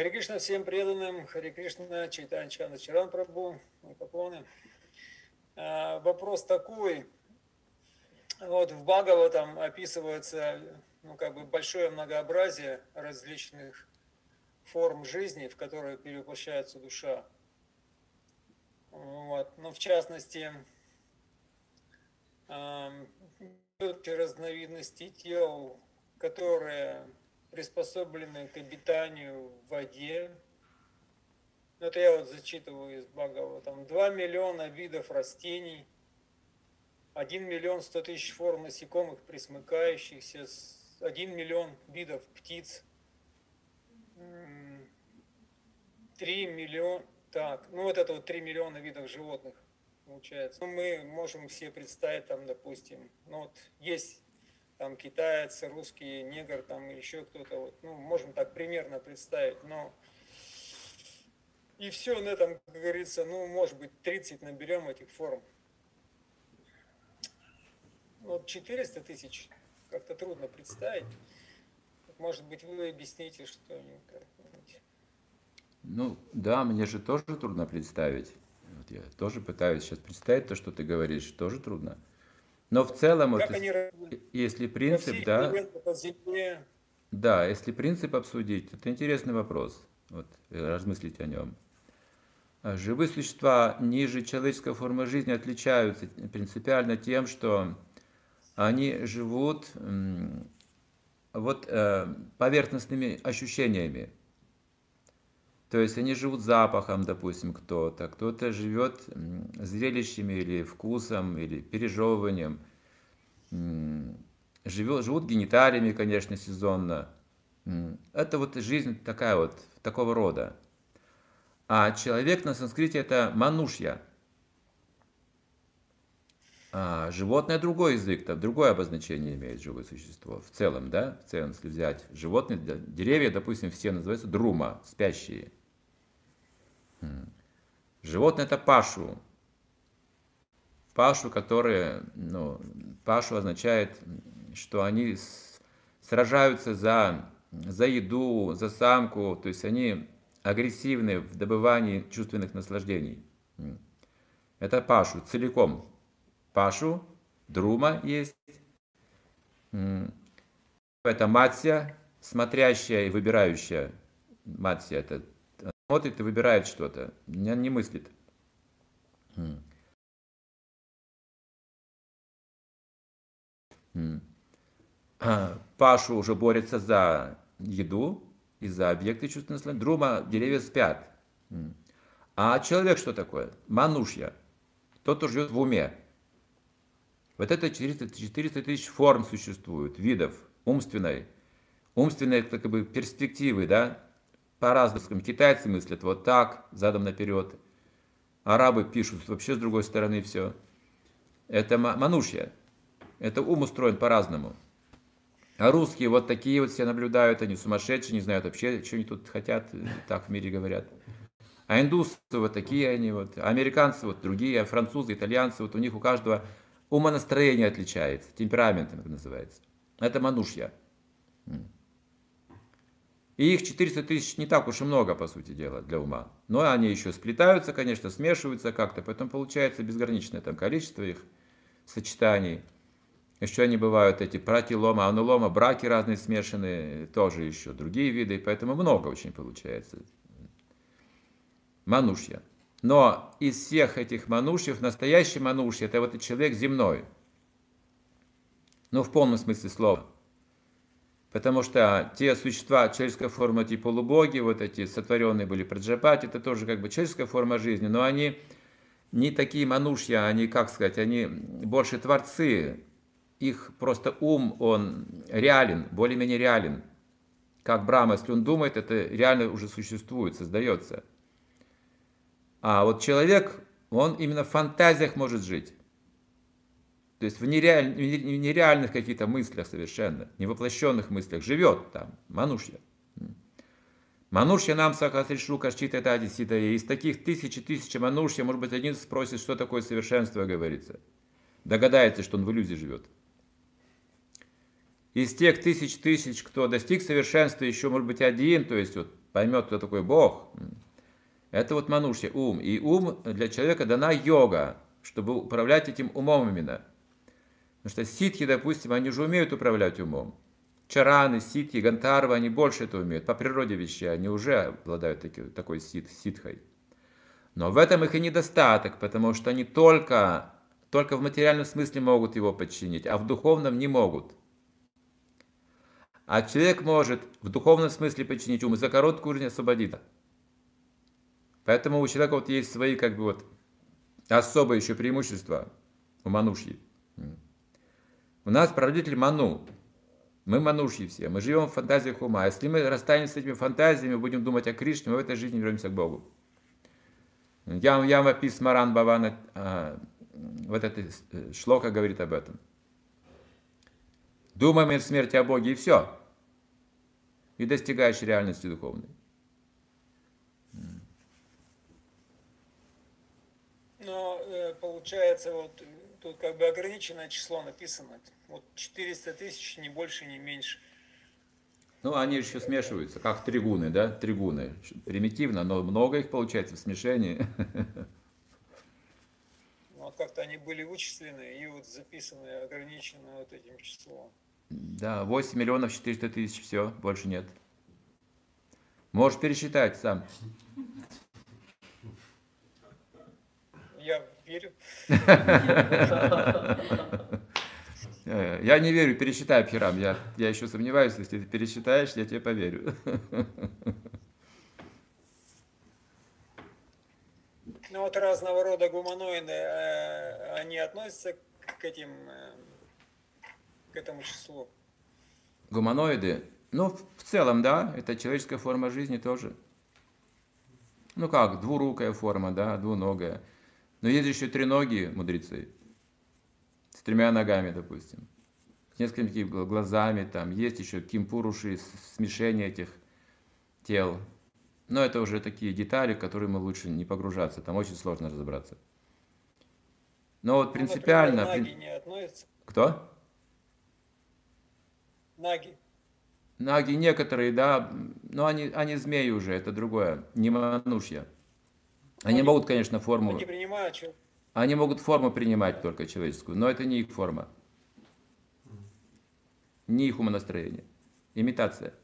Хари Кришна всем преданным, Хари Кришна, Чайтан Чана Чаран Прабу, поклоны. А, вопрос такой, вот в Бхагаватам описывается ну, как бы большое многообразие различных форм жизни, в которые перевоплощается душа. Вот. Но ну, в частности, разновидности тел, которые приспособлены к обитанию в воде. Это я вот зачитываю из Багова. Там 2 миллиона видов растений, 1 миллион 100 тысяч форм насекомых, присмыкающихся, 1 миллион видов птиц, 3 миллиона, так, ну вот это вот 3 миллиона видов животных получается. Ну, мы можем себе представить там, допустим, ну вот есть там китаец, русский, негр, там еще кто-то, вот, ну, можем так примерно представить, но и все на этом, как говорится, ну, может быть, 30 наберем этих форм. Вот 400 тысяч как-то трудно представить. Может быть, вы объясните что-нибудь. Ну, да, мне же тоже трудно представить. Вот я тоже пытаюсь сейчас представить то, что ты говоришь, тоже трудно. Но в целом, вот, они... если принцип, да, да, если принцип обсудить, это интересный вопрос, вот, размыслить о нем. А живые существа ниже человеческой формы жизни отличаются принципиально тем, что они живут вот, э, поверхностными ощущениями. То есть они живут запахом, допустим, кто-то, кто-то живет зрелищами или вкусом, или пережевыванием. Живет, живут гениталиями, конечно, сезонно. Это вот жизнь такая вот, такого рода. А человек на санскрите это манушья. А животное другой язык, там другое обозначение имеет живое существо. В целом, да, в целом, если взять животные, деревья, допустим, все называются друма, спящие. Животное это пашу. Пашу, которые, ну, пашу означает, что они сражаются за, за еду, за самку, то есть они агрессивны в добывании чувственных наслаждений. Это пашу целиком. Пашу, друма есть. Это матья, смотрящая и выбирающая. Матья – это смотрит и выбирает что-то, не, не мыслит. А, Пашу уже борется за еду и за объекты чувственного наслаждения. Друма деревья спят. А человек что такое? Манушья. Тот, кто живет в уме. Вот это 400, 400 тысяч форм существует, видов умственной, умственной как бы, перспективы, да, по-разному. Китайцы мыслят вот так, задом наперед. Арабы пишут вообще с другой стороны все. Это манушья. Это ум устроен по-разному. А русские вот такие вот все наблюдают, они сумасшедшие, не знают вообще, что они тут хотят, так в мире говорят. А индусы вот такие они вот, а американцы вот другие, а французы, итальянцы, вот у них у каждого умонастроение отличается, темперамент это называется. Это манушья. И их 400 тысяч не так уж и много, по сути дела, для ума. Но они еще сплетаются, конечно, смешиваются как-то, поэтому получается безграничное там количество их сочетаний. Еще они бывают эти пратилома, анулома, браки разные смешанные, тоже еще другие виды, поэтому много очень получается. Манушья. Но из всех этих манушьев настоящий манушья – это вот человек земной. Ну, в полном смысле слова – Потому что те существа человеческой формы, типа полубоги, вот эти сотворенные были праджапати, это тоже как бы человеческая форма жизни, но они не такие манушья, они, как сказать, они больше творцы. Их просто ум, он реален, более-менее реален. Как Брахма, если он думает, это реально уже существует, создается. А вот человек, он именно в фантазиях может жить. То есть в, нереаль, в нереальных каких-то мыслях совершенно, невоплощенных мыслях живет там Манушья. Манушья нам сахасришу кашчит это одессита. И из таких тысячи тысячи Манушья, может быть, один спросит, что такое совершенство, говорится. Догадается, что он в иллюзии живет. из тех тысяч тысяч, кто достиг совершенства, еще может быть один, то есть вот поймет, кто такой Бог. Это вот манушья, ум. И ум для человека дана йога, чтобы управлять этим умом именно. Потому что ситхи, допустим, они же умеют управлять умом. Чараны, ситхи, гантарвы, они больше это умеют. По природе вещей они уже обладают таки, такой сит, ситхой. Но в этом их и недостаток, потому что они только, только в материальном смысле могут его подчинить, а в духовном не могут. А человек может в духовном смысле подчинить ум и за короткую жизнь освободиться. Поэтому у человека вот есть свои как бы вот особые еще преимущества у манушьи. У нас правитель Ману. Мы манушьи все. Мы живем в фантазиях ума. Если мы расстанемся с этими фантазиями, будем думать о Кришне, мы в этой жизни вернемся к Богу. Ям Яма Пис Маран Бавана, а, вот это э, шлока говорит об этом. Думаем в смерти о Боге и все и достигаешь реальности духовной. Но э, получается, вот тут как бы ограниченное число написано. Вот 400 тысяч, ни больше, ни меньше. Ну, они еще смешиваются, как тригуны, да, тригуны. Примитивно, но много их получается в смешении. Ну, а как-то они были вычислены и вот записаны ограниченно вот этим числом. Да, 8 миллионов 400 тысяч, все, больше нет. Можешь пересчитать сам. Я верю. Э, я не верю, пересчитай, Пхирам. Я, я еще сомневаюсь, если ты пересчитаешь, я тебе поверю. Ну вот разного рода гуманоиды, э, они относятся к этим э, к этому числу? Гуманоиды? Ну, в целом, да, это человеческая форма жизни тоже. Ну как, двурукая форма, да, двуногая. Но есть еще треногие мудрецы. С тремя ногами, допустим. С несколькими глазами, там. Есть еще кимпуруши, смешение этих тел. Но это уже такие детали, в которые мы лучше не погружаться. Там очень сложно разобраться. Но вот ну, принципиально... Ну, например, не относятся. Кто? Наги. Наги некоторые, да, но они, они змеи уже, это другое, не манушья. Они, они могут, конечно, форму... Они принимают что? Они могут форму принимать только человеческую, но это не их форма. Не их умонастроение. Имитация.